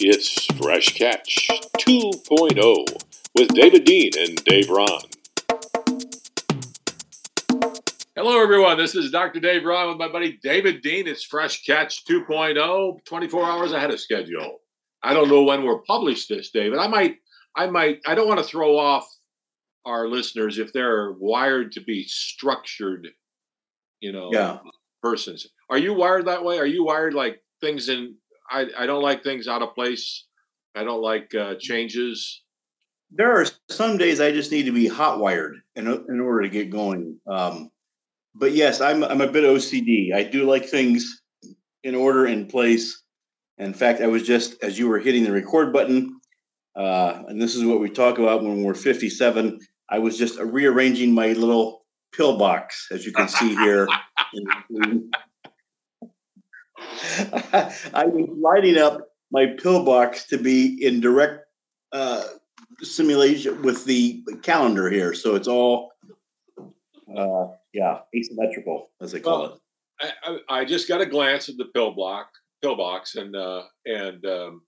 It's Fresh Catch 2.0 with David Dean and Dave Ron. Hello, everyone. This is Dr. Dave Ron with my buddy David Dean. It's Fresh Catch 2.0, 24 hours ahead of schedule. I don't know when we'll publish this, David. I might, I might, I don't want to throw off our listeners if they're wired to be structured, you know, Yeah. persons. Are you wired that way? Are you wired like things in, I, I don't like things out of place. I don't like uh, changes. There are some days I just need to be hot wired in, in order to get going. Um, but yes, I'm I'm a bit OCD. I do like things in order in place. In fact, I was just as you were hitting the record button, uh, and this is what we talk about when we're 57. I was just rearranging my little pill box, as you can see here. I was lighting up my pill box to be in direct uh, simulation with the calendar here, so it's all uh, yeah asymmetrical as they call Well, it. I, I, just got a glance at the pill block, pill box, and uh, and um,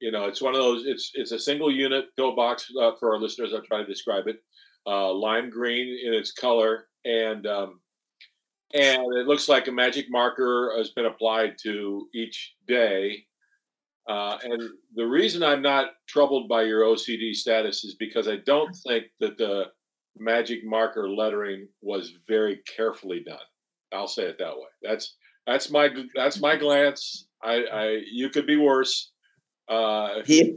you know it's one of those. It's it's a single unit pill box uh, for our listeners. I'll try to describe it. Uh, lime green in its color, and um, and it looks like a magic marker has been applied to each day. Uh, and the reason I'm not troubled by your OCD status is because I don't think that the magic marker lettering was very carefully done. I'll say it that way. That's that's my that's my glance. I, I you could be worse. Uh, if you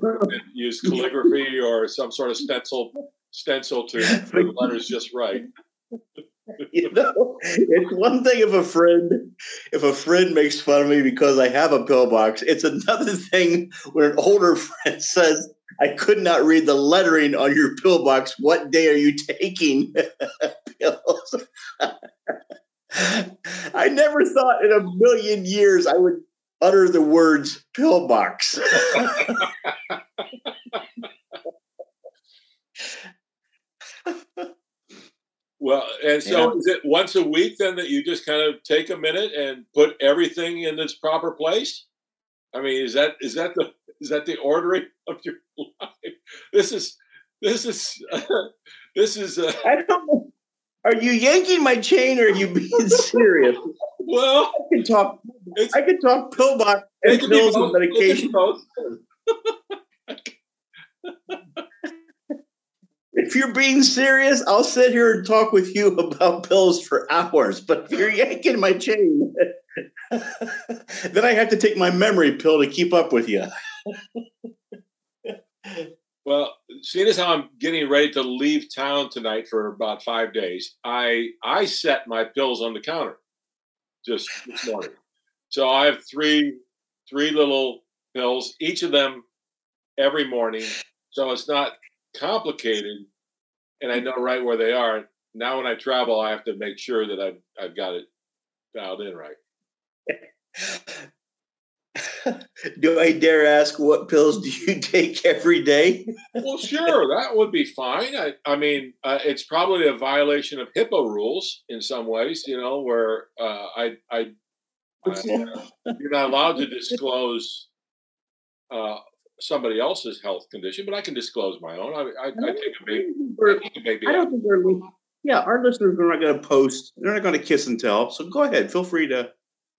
use calligraphy or some sort of stencil stencil to the letters just right. you know, it's one thing if a friend if a friend makes fun of me because I have a pill box. It's another thing when an older friend says, "I could not read the lettering on your pill box. What day are you taking pills?" I never thought in a million years I would utter the words pill box. Well, and so Yeah. is it once a week then that you just kind of take a minute and put everything in its proper place? I mean, is that is that the is that the ordering of your life? This is this is this is uh, I don't know. Are you yanking my chain or are you being serious? well, I can talk. I can talk pill box and pills and both. It can be medication. If you're being serious, I'll sit here and talk with you about pills for hours. But if you're yanking my chain, then I have to take my memory pill to keep up with you. Well, seeing as how I'm getting ready to leave town tonight for about five days, I I set my pills on the counter just this morning. So I have three three little pills, each of them every morning. So it's not complicated, and I know right where they are. Now, when I travel, I have to make sure that I've I've got it dialed in right. Do I dare ask what pills do you take every day? Well, sure, that would be fine. I, I mean, uh, it's probably a violation of HIPAA rules in some ways, you know, where uh, I, I, I uh, you're not allowed to disclose uh, somebody else's health condition, but I can disclose my own. I, I, I take a baby. I take a baby. I don't think they're. Yeah, our listeners are not going to post. They're not going to kiss and tell. So go ahead. Feel free to.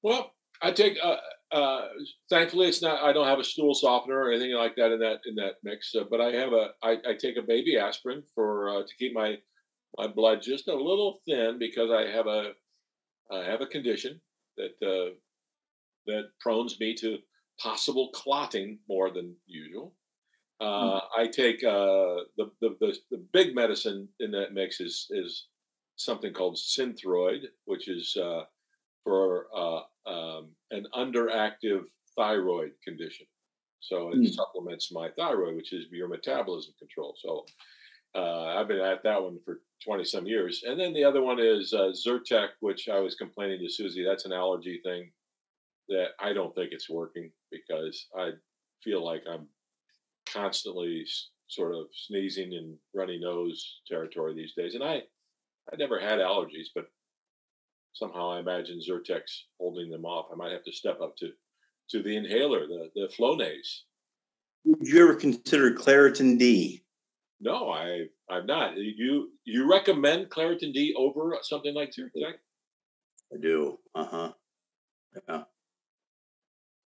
Well, I take. Uh, uh, thankfully, it's not. I don't have a stool softener or anything like that in that in that mix. Uh, but I have a. I, I take a baby aspirin for uh, to keep my my blood just a little thin because I have a I have a condition that uh, that prones me to possible clotting more than usual. Uh, I take uh, the, the the the big medicine in that mix is is something called Synthroid, which is uh, for uh, um, an underactive thyroid condition. So it Hmm. supplements my thyroid, which is your metabolism control. So uh, I've been at that one for 20 some years. And then the other one is uh, Zyrtec, which I was complaining to Susie. That's an allergy thing that I don't think it's working because I feel like I'm constantly sort of sneezing and runny nose territory these days. And I, I never had allergies, but somehow I imagine Zyrtec's holding them off. I might have to step up to, to the inhaler, the, the Flonase. Would you ever consider Claritin D? No, I I'm not. You you recommend Claritin D over something like Zyrtec? I do. Uh huh. Yeah.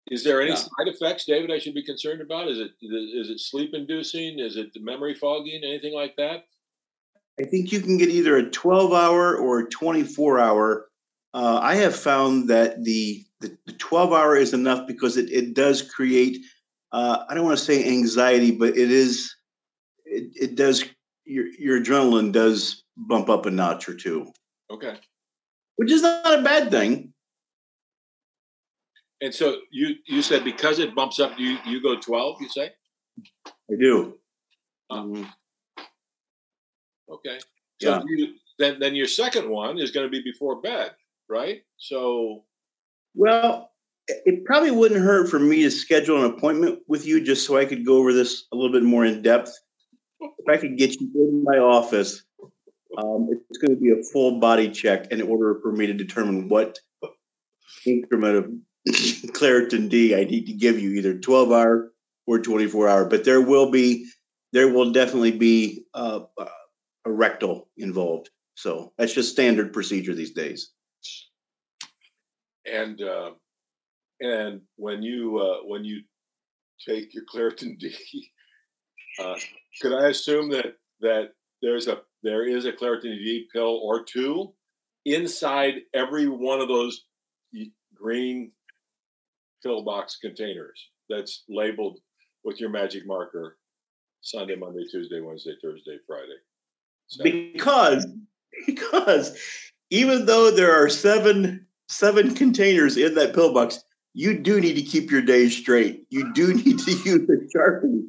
Is there any Yeah. side effects, David? I should be concerned about? Is it is it sleep inducing? Is it memory fogging? Anything like that? I think you can get either a 12 hour or a 24 hour. Uh, I have found that the, the, the 12 hour is enough because it, it does create, uh, I don't want to say anxiety, but it is, it, it does, your, your adrenaline does bump up a notch or two, Okay. which is not a bad thing. And so you you said because it bumps up, you you go twelve. You say I do. Mhm. okay. So Yeah. you, then then your second one is going to be before bed, right? So Well, it it probably wouldn't hurt for me to schedule an appointment with you just so I could go over this a little bit more in depth. If I could get you in my office, um, it's going to be a full body check in order for me to determine what increment of Claritin D I need to give you, either 12 hour or 24 hour. But there will be, there will definitely be uh, a rectal involved. So that's just standard procedure these days. and uh, and when you uh, when you take your Claritin D, uh, could I assume that that there's a there is a Claritin D pill or two inside every one of those green box containers that's labeled with your magic marker Sunday, Monday, Tuesday, Wednesday, Thursday, Friday. Saturday. because because even though there are seven seven containers in that pill box, you do need to keep your days straight. You do need to use a sharpie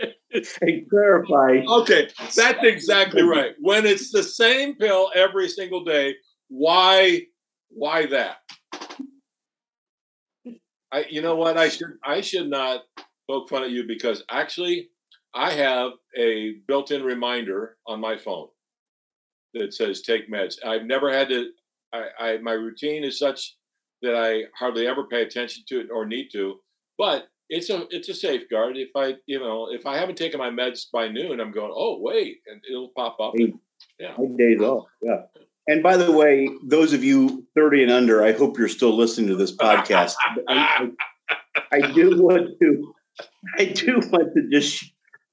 and clarify. Okay, that's exactly right. When it's the same pill every single day, why why that? I you know what I should I should not poke fun at you because actually I have a built-in reminder on my phone that says take meds. I've never had to I, I my routine is such that I hardly ever pay attention to it or need to, but it's a it's a safeguard. If I you know if I haven't taken my meds by noon, I'm going oh wait, and it'll pop up. Hey. Yeah. My days off. Yeah. And by the way, those of you 30 and under, I hope you're still listening to this podcast. I, I, I do want to I do want to just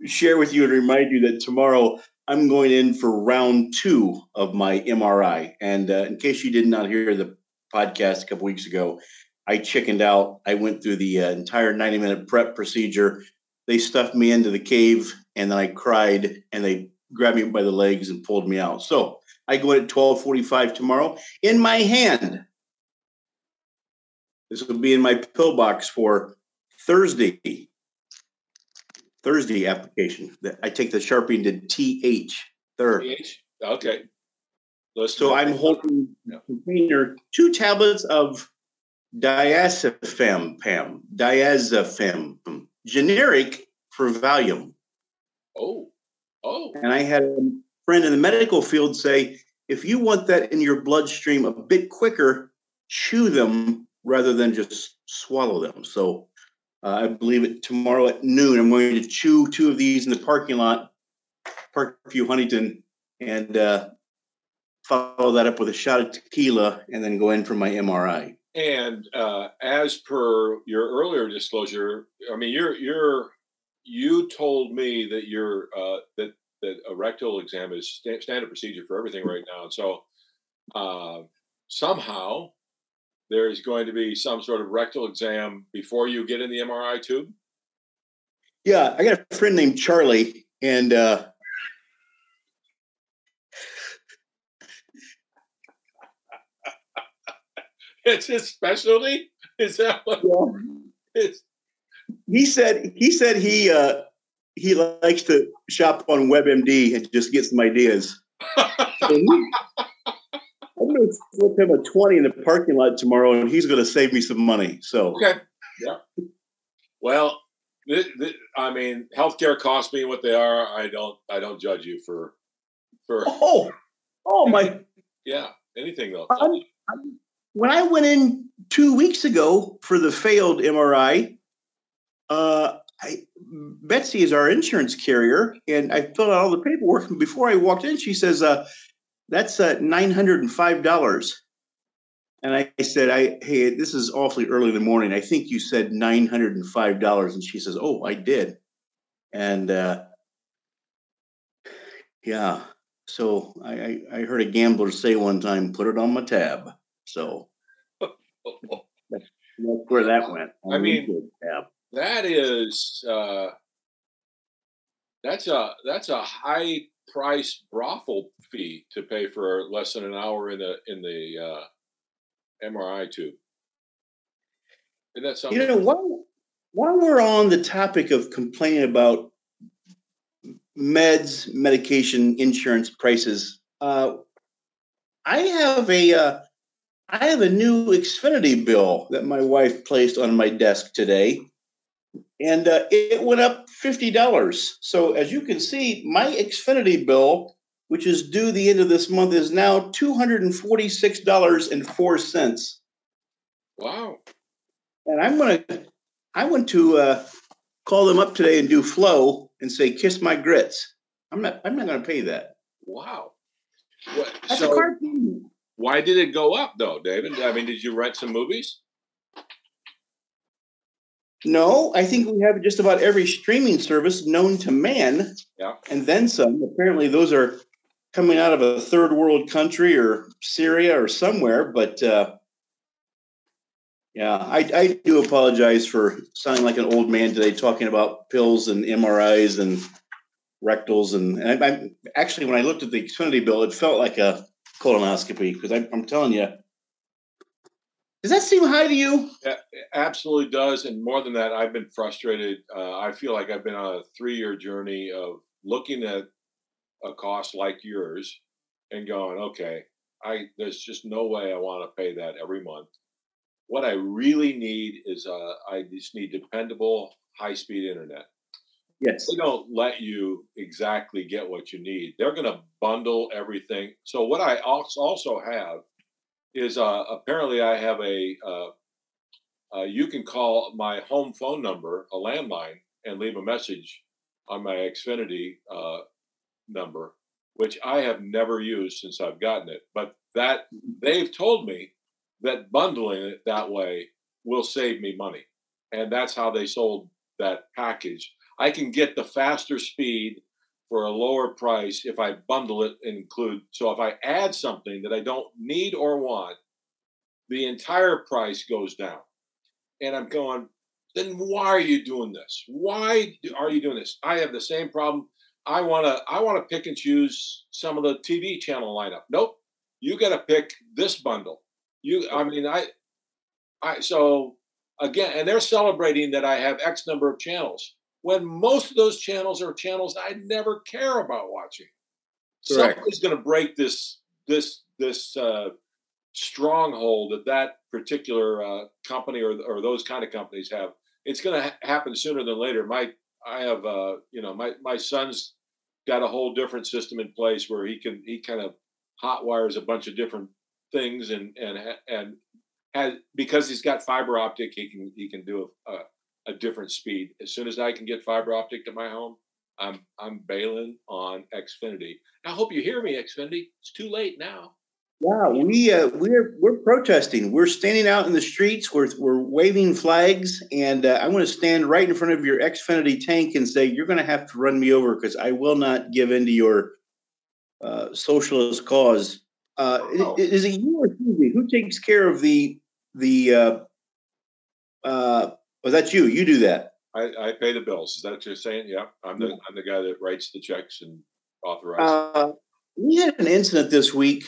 share with you and remind you that tomorrow I'm going in for round two of my MRI. And uh, in case you did not hear the podcast a couple weeks ago, I chickened out. I went through the uh, entire 90 minute prep procedure. They stuffed me into the cave and then I cried and they grabbed me by the legs and pulled me out. So I go in at 1245 tomorrow in my hand. This will be in my pill box for Thursday. Thursday application. I take the Sharpie to TH. Third. PH? Okay. Let's So I'm holding container two tablets of diazepam, Pam, diazepam, generic for Valium. Oh, oh, And I had a friend in the medical field say, if you want that in your bloodstream a bit quicker, chew them rather than just swallow them. So uh, I believe it tomorrow at noon. I'm going to chew two of these in the parking lot, Parkview Huntington, and uh, follow that up with a shot of tequila, and then go in for my MRI. And uh, as per your earlier disclosure, I mean, you're you're you told me that your uh, that that a rectal exam is sta- standard procedure for everything right now. And so uh, somehow there is going to be some sort of rectal exam before you get in the MRI tube. Yeah, I got a friend named Charlie, and uh, It's his specialty. Is that what it's? he said he said he uh, he likes to shop on WebMD and just get some ideas. I'm going to flip him a 20 in the parking lot tomorrow, and he's going to save me some money. So, Okay. Yeah. Well, th- th- I mean, healthcare costs me what they are. I don't. I don't judge you for for oh, oh my! yeah anything though. I'm- When I went in two weeks ago for the failed MRI, uh, I, Betsy is our insurance carrier, and I filled out all the paperwork. And before I walked in, she says, uh, "That's uh, nine hundred and five dollars." And I, I said, "I hey, this is awfully early in the morning. I think you said nine hundred and five dollars." And she says, "Oh, I did." And uh, yeah, so I, I, I heard a gambler say one time, "Put it on my tab." So that's where that went. I mean, tab that is uh, that's a that's a high price brothel fee to pay for less than an hour in the in the uh, MRI tube. Isn't that something? You know, while, while we're on the topic of complaining about meds, medication, insurance prices, uh, I have a uh, I have a new Xfinity bill that my wife placed on my desk today and uh, it went up $50. So as you can see, my Xfinity bill, which is due the end of this month, is now $246.04. Wow. And I'm going to, I want to uh, call them up today and do flow and say, kiss my grits. I'm not, I'm not going to pay that. Wow. What, so why did it go up though, David? I mean, did you rent some movies? No, I think we have just about every streaming service known to man. Yeah. And then some. Apparently, those are coming out of a third world country or Syria or somewhere. But uh, yeah, I, I do apologize for sounding like an old man today talking about pills and MRIs and rectals. And, and I, I, actually, when I looked at the Xfinity bill, it felt like a colonoscopy because I'm telling you, does that seem high to you? Yeah, absolutely does. And more than that, I've been frustrated. Uh, I feel like I've been on a three year journey of looking at a cost like yours and going, okay, I there's just no way I want to pay that every month. What I really need is uh, I just need dependable, high speed internet. Yes. They don't let you exactly get what you need. They're going to bundle everything. So what I also have is uh, apparently I have a uh, uh, you can call my home phone number, a landline, and leave a message on my Xfinity uh, number, which I have never used since I've gotten it. But that they've told me that bundling it that way will save me money, and that's how they sold that package. I can get the faster speed for a lower price if I bundle it and include. So if I add something that I don't need or want, the entire price goes down. And I'm going, then why are you doing this? Why are you doing this? I have the same problem. I want to I want to pick and choose some of the TV channel lineup. Nope. You got to pick this bundle. You I mean I I so again and they're celebrating that I have X number of channels when most of those channels are channels I never care about watching. Correct. Somebody's going to break this this this uh, stronghold that that particular uh, company or or those kind of companies have. It's going to ha- happen sooner than later. My I have uh, you know my my son's got a whole different system in place where he can he kind of hot wires a bunch of different things and and and has because he's got fiber optic he can he can do a, a a different speed. As soon as I can get fiber optic to my home, I'm I'm bailing on Xfinity. I hope you hear me, Xfinity. It's too late now. Yeah, we uh, we're we're protesting. We're standing out in the streets. We're we're waving flags, and uh, I want to stand right in front of your Xfinity tank and say, "You're going to have to run me over because I will not give in to your uh, socialist cause." Uh, oh. Is it you or Susie who takes care of the the uh, uh, was that you? You do that. I, I pay the bills. Is that what you're saying? Yeah, I'm the I'm the guy that writes the checks and authorizes. Uh, we had an incident this week,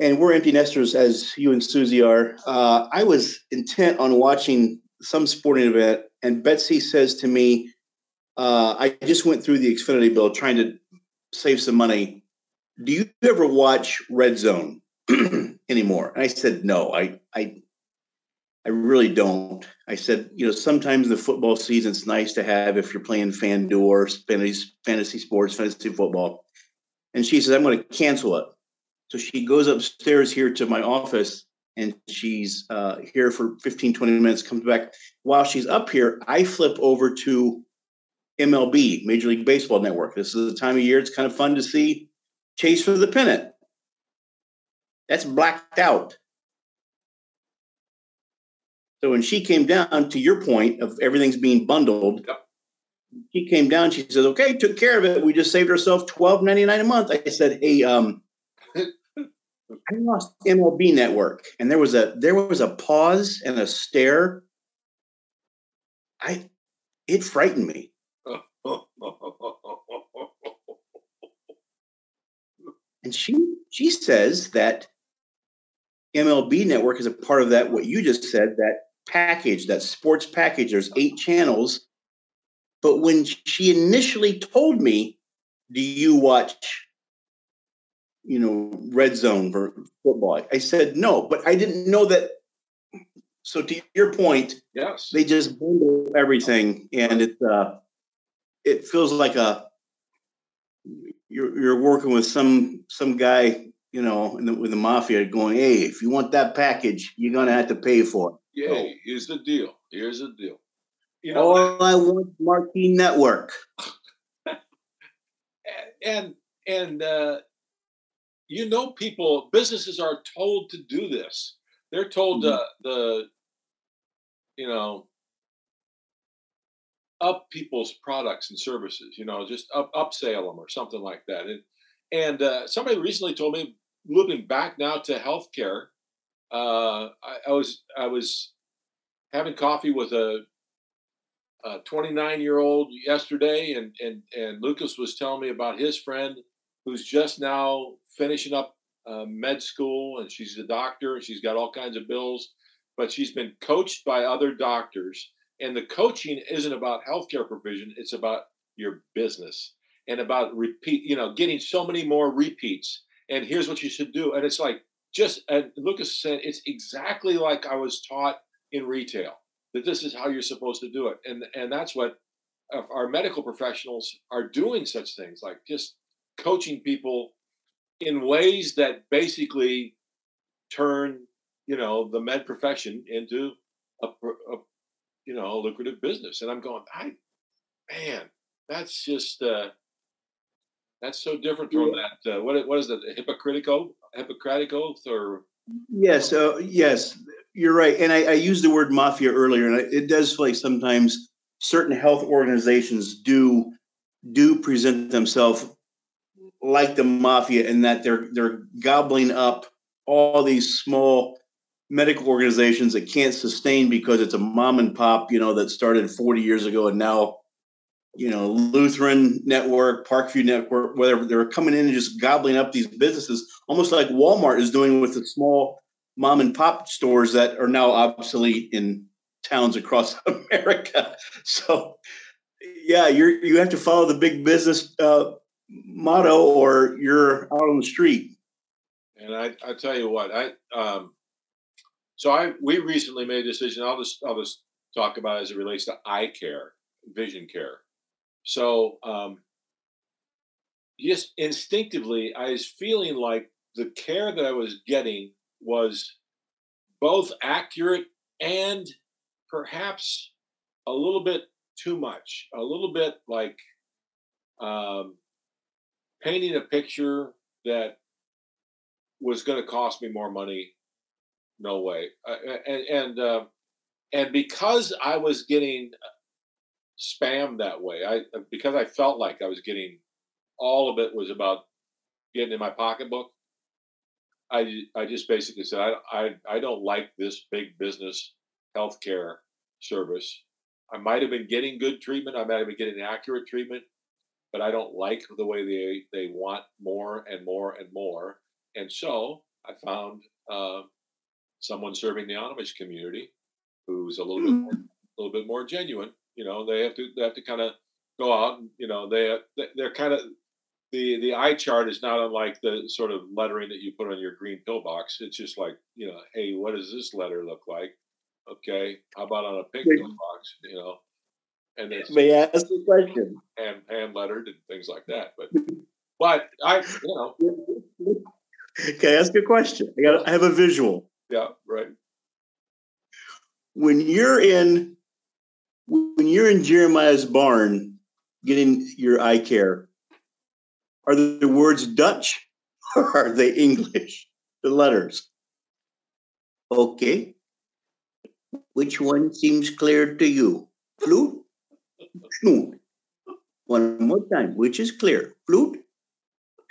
and we're empty nesters as you and Susie are. Uh, I was intent on watching some sporting event, and Betsy says to me, uh, "I just went through the Xfinity bill trying to save some money. Do you ever watch Red Zone anymore?" And I said, "No, I I I really don't. I said, you know, sometimes in the football season, it's nice to have if you're playing FanDuel or fantasy, fantasy sports, fantasy football. And she says, I'm going to cancel it. So she goes upstairs here to my office and she's uh, here for 15, 20 minutes, comes back. While she's up here, I flip over to MLB, Major League Baseball Network. This is the time of year it's kind of fun to see Chase for the pennant. That's blacked out. So when she came down to your point of everything's being bundled, Yep. she came down. She says, "Okay, took care of it. We just saved ourselves twelve ninety nine a month." I said, "Hey, um, I lost MLB Network, and there was a there was a pause and a stare. I it frightened me. And she she says that MLB Network is a part of that. What you just said, that package, that sports package. There's eight channels, but when she initially told me, "Do you watch?" You know, red zone for football. I said no, but I didn't know that. So to your point, yes. they just bundle everything, and it uh, it feels like a you're you're working with some some guy, you know, in the, with the mafia, going, "Hey, if you want that package, you're gonna have to pay for it." Yay. Here's the deal. Here's the deal. You know, All I want, Marquee Network. and and uh, you know people businesses are told to do this they're told Mhm. uh, the you know up people's products and services you know just up upsell them or something like that and and uh, somebody recently told me looking back now to healthcare uh, I, I was i was having coffee with a a 29 year old yesterday and and and lucas was telling me about his friend who's just now finishing up uh, med school and she's a doctor and she's got all kinds of bills but she's been coached by other doctors and the coaching isn't about healthcare provision it's about your business and about repeat you know getting so many more repeats and here's what you should do and it's like just and lucas said it's exactly like i was taught in retail that this is how you're supposed to do it. And and that's what uh, our medical professionals are doing such things like just coaching people in ways that basically turn you know the med profession into a, a you know a lucrative business. And i'm going i man that's just uh that's so different from that uh, what what is that hippocratic oath hippocratic oath or Yes, uh, yes, you're right. And I, I used the word mafia earlier, and it does like sometimes certain health organizations do do present themselves like the mafia in that they're they're gobbling up all these small medical organizations that can't sustain because it's a mom and pop, you know, that started 40 years ago and now, you know, Lutheran Network, Parkview Network, whatever, they're coming in and just gobbling up these businesses, almost like Walmart is doing with the small mom and pop stores that are now obsolete in towns across America. So, yeah, you're you have to follow the big business uh, motto, or you're out on the street. and I, I tell you what, I um, so I we recently made a decision. I'll just I'll just talk about it as it relates to eye care, vision care. So um, just instinctively, I was feeling like the care that I was getting was both accurate and perhaps a little bit too much, a little bit like um, painting a picture that was going to cost me more money. No way. Uh, and and uh, and because I was getting spammed that way, I because I felt like I was getting all of it was about getting in my pocketbook. I I just basically said I I I don't like this big business healthcare service. I might have been getting good treatment. I might have been getting accurate treatment, but I don't like the way they they want more and more and more. And so I found uh, someone serving the Amish community who's a little bit more, a little bit more genuine. You know, they have to they have to kind of go out. And, you know, they they're kind of the the eye chart is not unlike the sort of lettering that you put on your green pillbox. It's just like you know, hey, what does this letter look like? Okay, how about on a pink Wait. pillbox? You know, and it's May I ask a question? and hand lettered and things like that. But but I you know Can I ask a question? I got. I have a visual. yeah right. when you're in when you're in Jeremiah's barn getting your eye care, are the words Dutch or are they English? The letters. Okay. Which one seems clear to you? Flute? Snoot. One more time. Which is clear? Flute?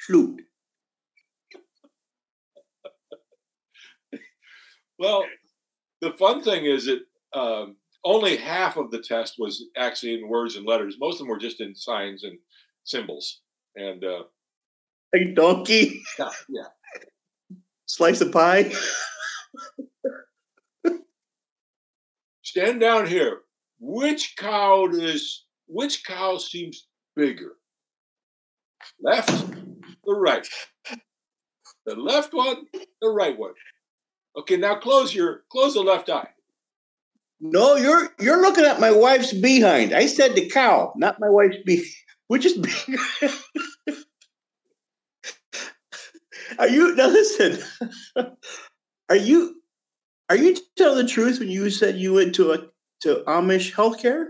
Flute. Well, the fun thing is that um, only half of the test was actually in words and letters. Most of them were just in signs and symbols. And uh, a donkey. Yeah, yeah. Slice of pie. Stand down here. Which cow is which cow seems bigger? Left, the right. The left one, the right one. Okay, now close your close the left eye. No, you're you're looking at my wife's behind. I said the cow, not my wife's behind. Which is bigger. are you now? Listen. Are you are you telling the truth when you said you went to a to Amish healthcare?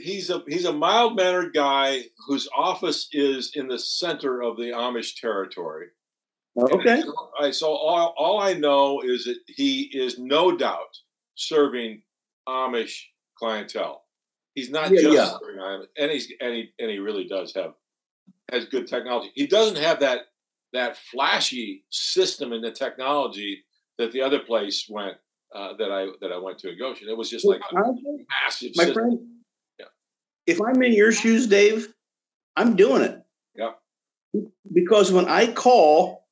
He's a he's a mild mannered guy whose office is in the center of the Amish territory. Okay. I so all, all I know is that he is no doubt serving Amish clientele. He's not Yeah, just yeah. serving Amish, and he's and he and he really does have has good technology. He doesn't have that that flashy system and the technology that the other place went uh, that I that I went to in Goshen. It was just like Honestly, massive my system. friend, Yeah. if I'm in your shoes, Dave, I'm doing it. Yeah. Because when I call,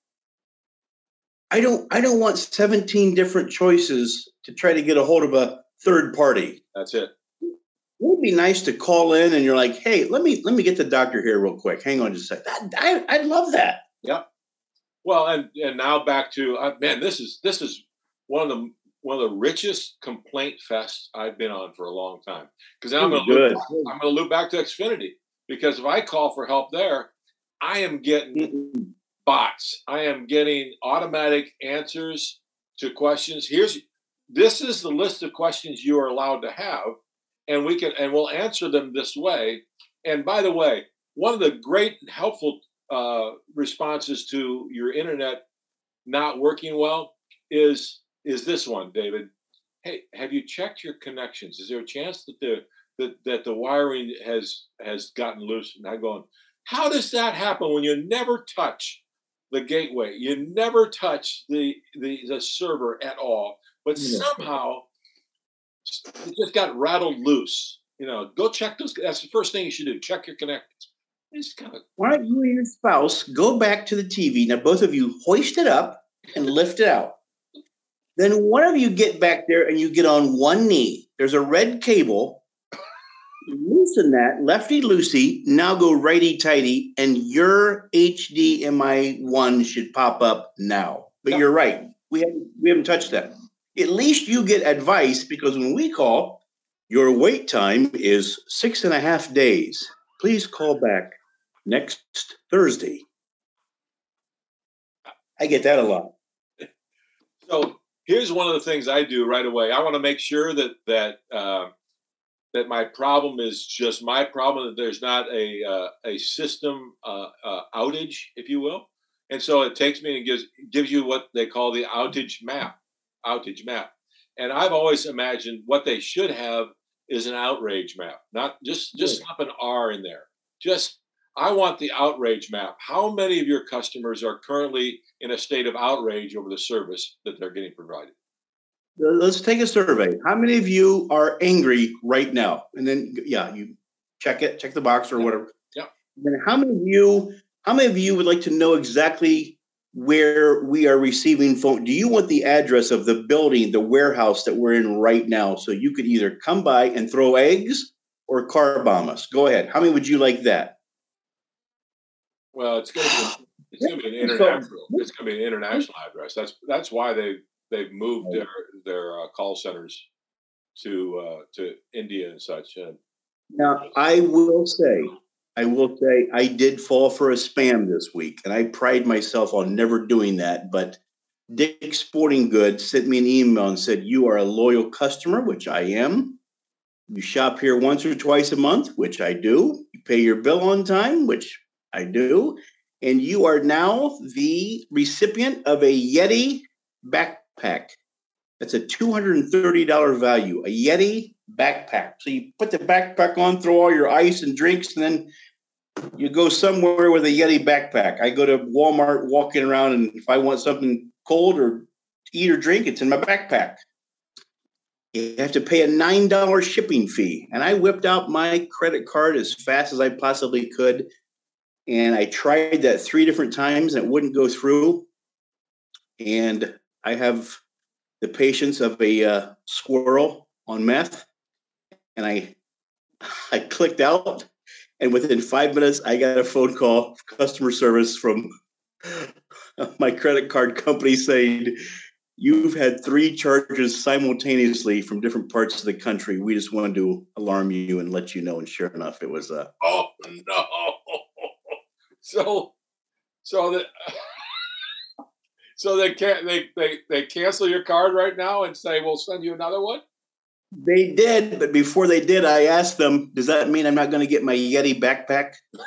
I don't I don't want 17 different choices to try to get a hold of a third party. That's it. It would be nice to call in and you're like, hey, let me let me get the doctor here real quick. Hang on just a second. I, I love that. Yep. Well, and and now back to uh, man, this is this is one of the one of the richest complaint fests I've been on for a long time. Because I'm going to Good. I'm going to loop back to Xfinity because if I call for help there, I am getting bots. I am getting automatic answers to questions. Here's this is the list of questions you are allowed to have, and we can and we'll answer them this way. And by the way, one of the great helpful uh, responses to your internet not working well is is this one, David. Hey, have you checked your connections? Is there a chance that the that, that the wiring has has gotten loose? And I'm going, how does that happen when you never touch the gateway? You never touch the the, the server at all, but Yeah. somehow it just got rattled loose. You know, go check those. That's the first thing you should do. Check your connections. It's kind of Why don't you and your spouse go back to the TV? Now, both of you hoist it up and lift it out. Then one of you get back there and you get on one knee. There's a red cable. Loosen that, lefty loosey. Now go righty tighty, and your HDMI one should pop up now. But Yep. you're right. We haven't we haven't touched that. At least you get advice because when we call, your wait time is six and a half days. Please call back next Thursday. I get that a lot. So here's one of the things I do right away. I want to make sure that that uh, that my problem is just my problem. That there's not a uh, a system uh, uh, outage, if you will. And so it takes me and gives gives you what they call the outage map. Outage map. And I've always imagined what they should have is an outrage map. Not just just slap an R in there. Just I want the outrage map. How many of your customers are currently in a state of outrage over the service that they're getting provided? Let's take a survey. How many of you are angry right now? And then, yeah, you check it, check the box or Yeah. whatever. Yeah. Then, how many of you? How many of you would like to know exactly where we are receiving phone? Do you want the address of the building, the warehouse that we're in right now, so you could either come by and throw eggs or car bomb us? Go ahead. How many would you like that? Well, it's going to be it's going to be an international. It's going to be an international address. That's that's why they they've moved their their uh, call centers to uh, to India and such. And Now, I will say, I will say, I did fall for a spam this week, and I pride myself on never doing that. But Dick Sporting Goods sent me an email and said, You are a loyal customer, which I am. You shop here once or twice a month, which I do. You pay your bill on time, which I do. And you are now the recipient of a Yeti backpack. That's a $230 value, a Yeti backpack. So you put the backpack on, throw all your ice and drinks, and then you go somewhere with a Yeti backpack. I go to Walmart walking around, and if I want something cold or eat or drink, it's in my backpack. You have to pay a $9 shipping fee. And I whipped out my credit card as fast as I possibly could. And I tried that three different times and it wouldn't go through. And I have the patience of a uh, squirrel on meth. And I I clicked out and within five minutes, I got a phone call, customer service from my credit card company saying, You've had three charges simultaneously from different parts of the country. We just wanted to alarm you and let you know. And sure enough, it was. Uh, oh no! So, so that, so they can't they they they cancel your card right now and say we'll send you another one. They did, but before they did, I asked them, "Does that mean I'm not going to get my Yeti backpack?"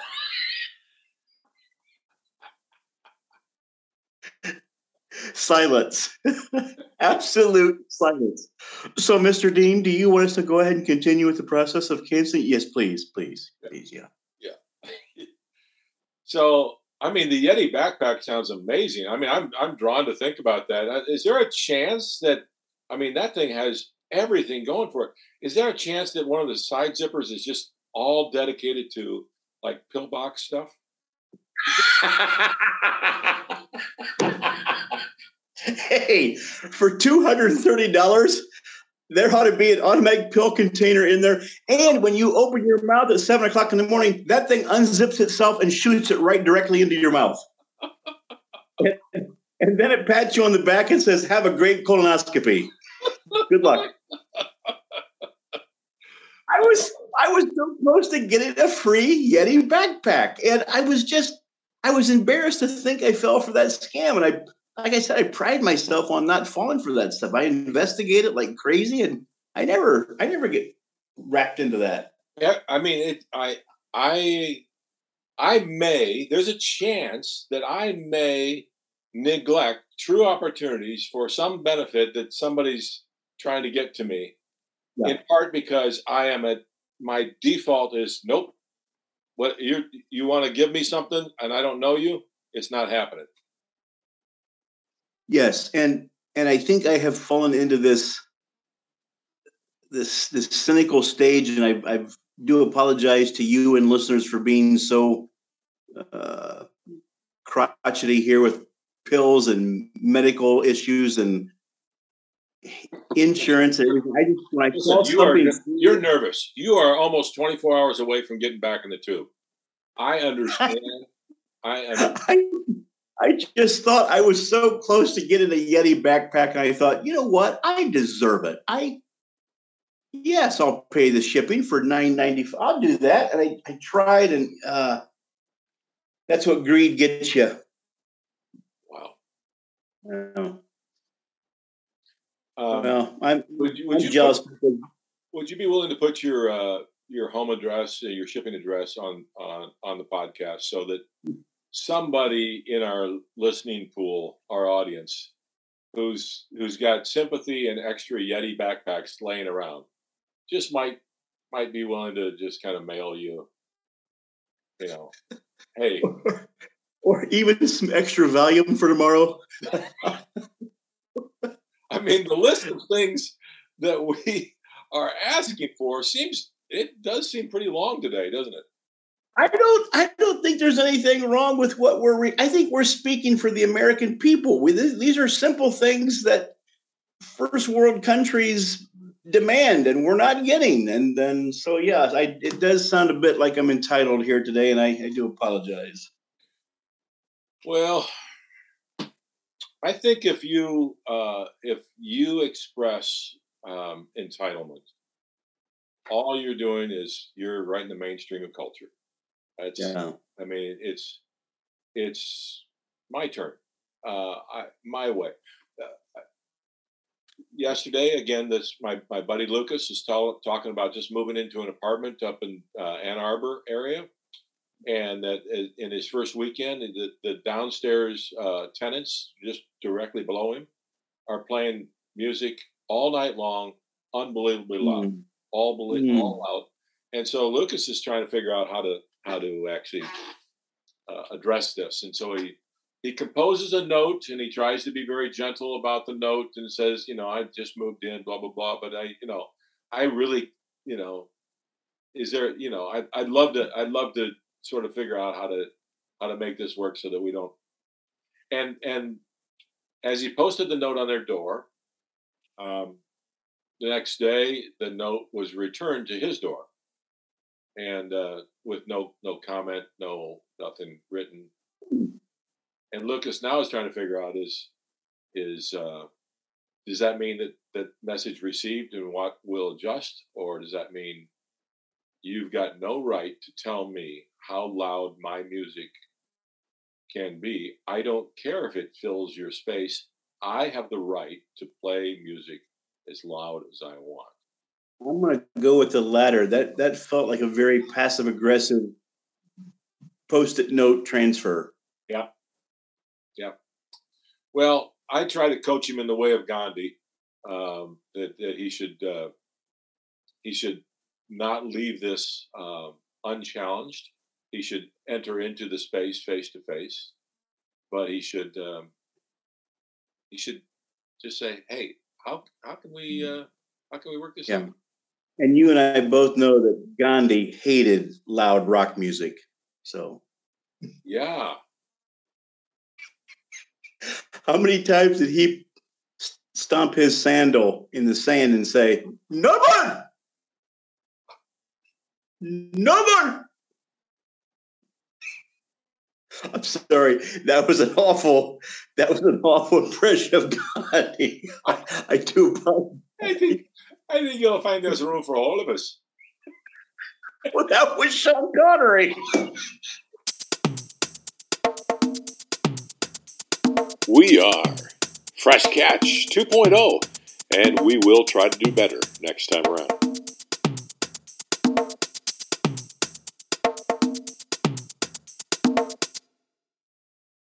silence, absolute silence. So, Mr. Dean, do you want us to go ahead and continue with the process of canceling? Yes, please, please, please, yeah, yeah. so, I mean, the Yeti backpack sounds amazing. I mean, I'm I'm drawn to think about that. Uh, there a chance that I mean that thing has everything going for it. Is there a chance that one of the side zippers is just all dedicated to like pillbox stuff? hey, for two hundred and thirty dollars, there ought to be an automatic pill container in there. And when you open your mouth at seven o'clock in the morning, that thing unzips itself and shoots it right directly into your mouth. and, and then it pats you on the back and says, "Have a great colonoscopy." Good luck. I was I was so close to getting a free Yeti backpack, and I was just I was embarrassed to think I fell for that scam. And I, like I said, I pride myself on not falling for that stuff. I investigate it like crazy, and I never I never get wrapped into that. Yeah, I mean, it, I I I may there's a chance that I may neglect true opportunities for some benefit that somebody's trying to get to me yeah. in part because I am at my default is nope. What you you want to give me something and I don't know you, it's not happening. Yes, and and I think I have fallen into this this this cynical stage, and I I do apologize to you and listeners for being so uh, crotchety here with pills and medical issues and insurance and everything. I just when I Listen, you are, you're nervous. You are almost 24 hours away from getting back in the tube. I understand. I, understand. I I just thought I was so close to getting a Yeti backpack, and I thought, you know what? I deserve it. I yes, I'll pay the shipping for nine ninety. I'll do that. And I, I tried, and uh, that's what greed gets you. Wow. Um, well, I'm, would you, would I'm you jealous. Put, would you be willing to put your uh, your home address, uh, your shipping address on on on the podcast so that somebody in our listening pool, our audience, who's who's got sympathy and extra Yeti backpacks laying around, just might might be willing to just kind of mail you, you know, hey. or even some extra volume for tomorrow. I mean, the list of things that we are asking for seems it does seem pretty long today, doesn't it? I don't. I don't think there's anything wrong with what we're. Re- I think we're speaking for the American people. We, these are simple things that first world countries demand, and we're not getting. And then, so yeah, I, it does sound a bit like I'm entitled here today, and I, I do apologize. Well, I think if you uh, if you express um, entitlement, all you're doing is you're right in the mainstream of culture. That's, yeah. I mean, it's it's my turn. uh, I, my way. Uh, yesterday, again, this my, my buddy Lucas is tell, talking about just moving into an apartment up in uh, Ann Arbor area, and that in his first weekend, the, the downstairs uh, tenants just directly below him are playing music all night long, unbelievably loud, mm. all believe, mm. all loud. And so Lucas is trying to figure out how to how to actually uh, address this. And so he he composes a note and he tries to be very gentle about the note and says, you know, I just moved in, blah blah blah. But I, you know, I really, you know, is there, you know, I, I'd love to, I'd love to sort of figure out how to how to make this work so that we don't. And and as he posted the note on their door, um, the next day the note was returned to his door, and uh, with no no comment, no nothing written. And Lucas now is trying to figure out is is uh, does that mean that that message received and what will adjust, or does that mean you've got no right to tell me how loud my music can be? I don't care if it fills your space. I have the right to play music as loud as I want. I'm going to go with the latter. That that felt like a very passive aggressive post-it note transfer. Yeah, yeah. Well, I try to coach him in the way of Gandhi. Um, that that he should uh, he should not leave this um, unchallenged. He should enter into the space face to face, but he should um, he should just say, "Hey, how how can we uh, how can we work this yeah. out?" And you and I both know that Gandhi hated loud rock music. So, yeah. How many times did he stomp his sandal in the sand and say, "No more, no more"? I'm sorry. That was an awful. That was an awful impression of Gandhi. I, I do. I think I think you'll find there's room for all of us. well, that was Sean Connery. We are Fresh Catch 2.0, and we will try to do better next time around.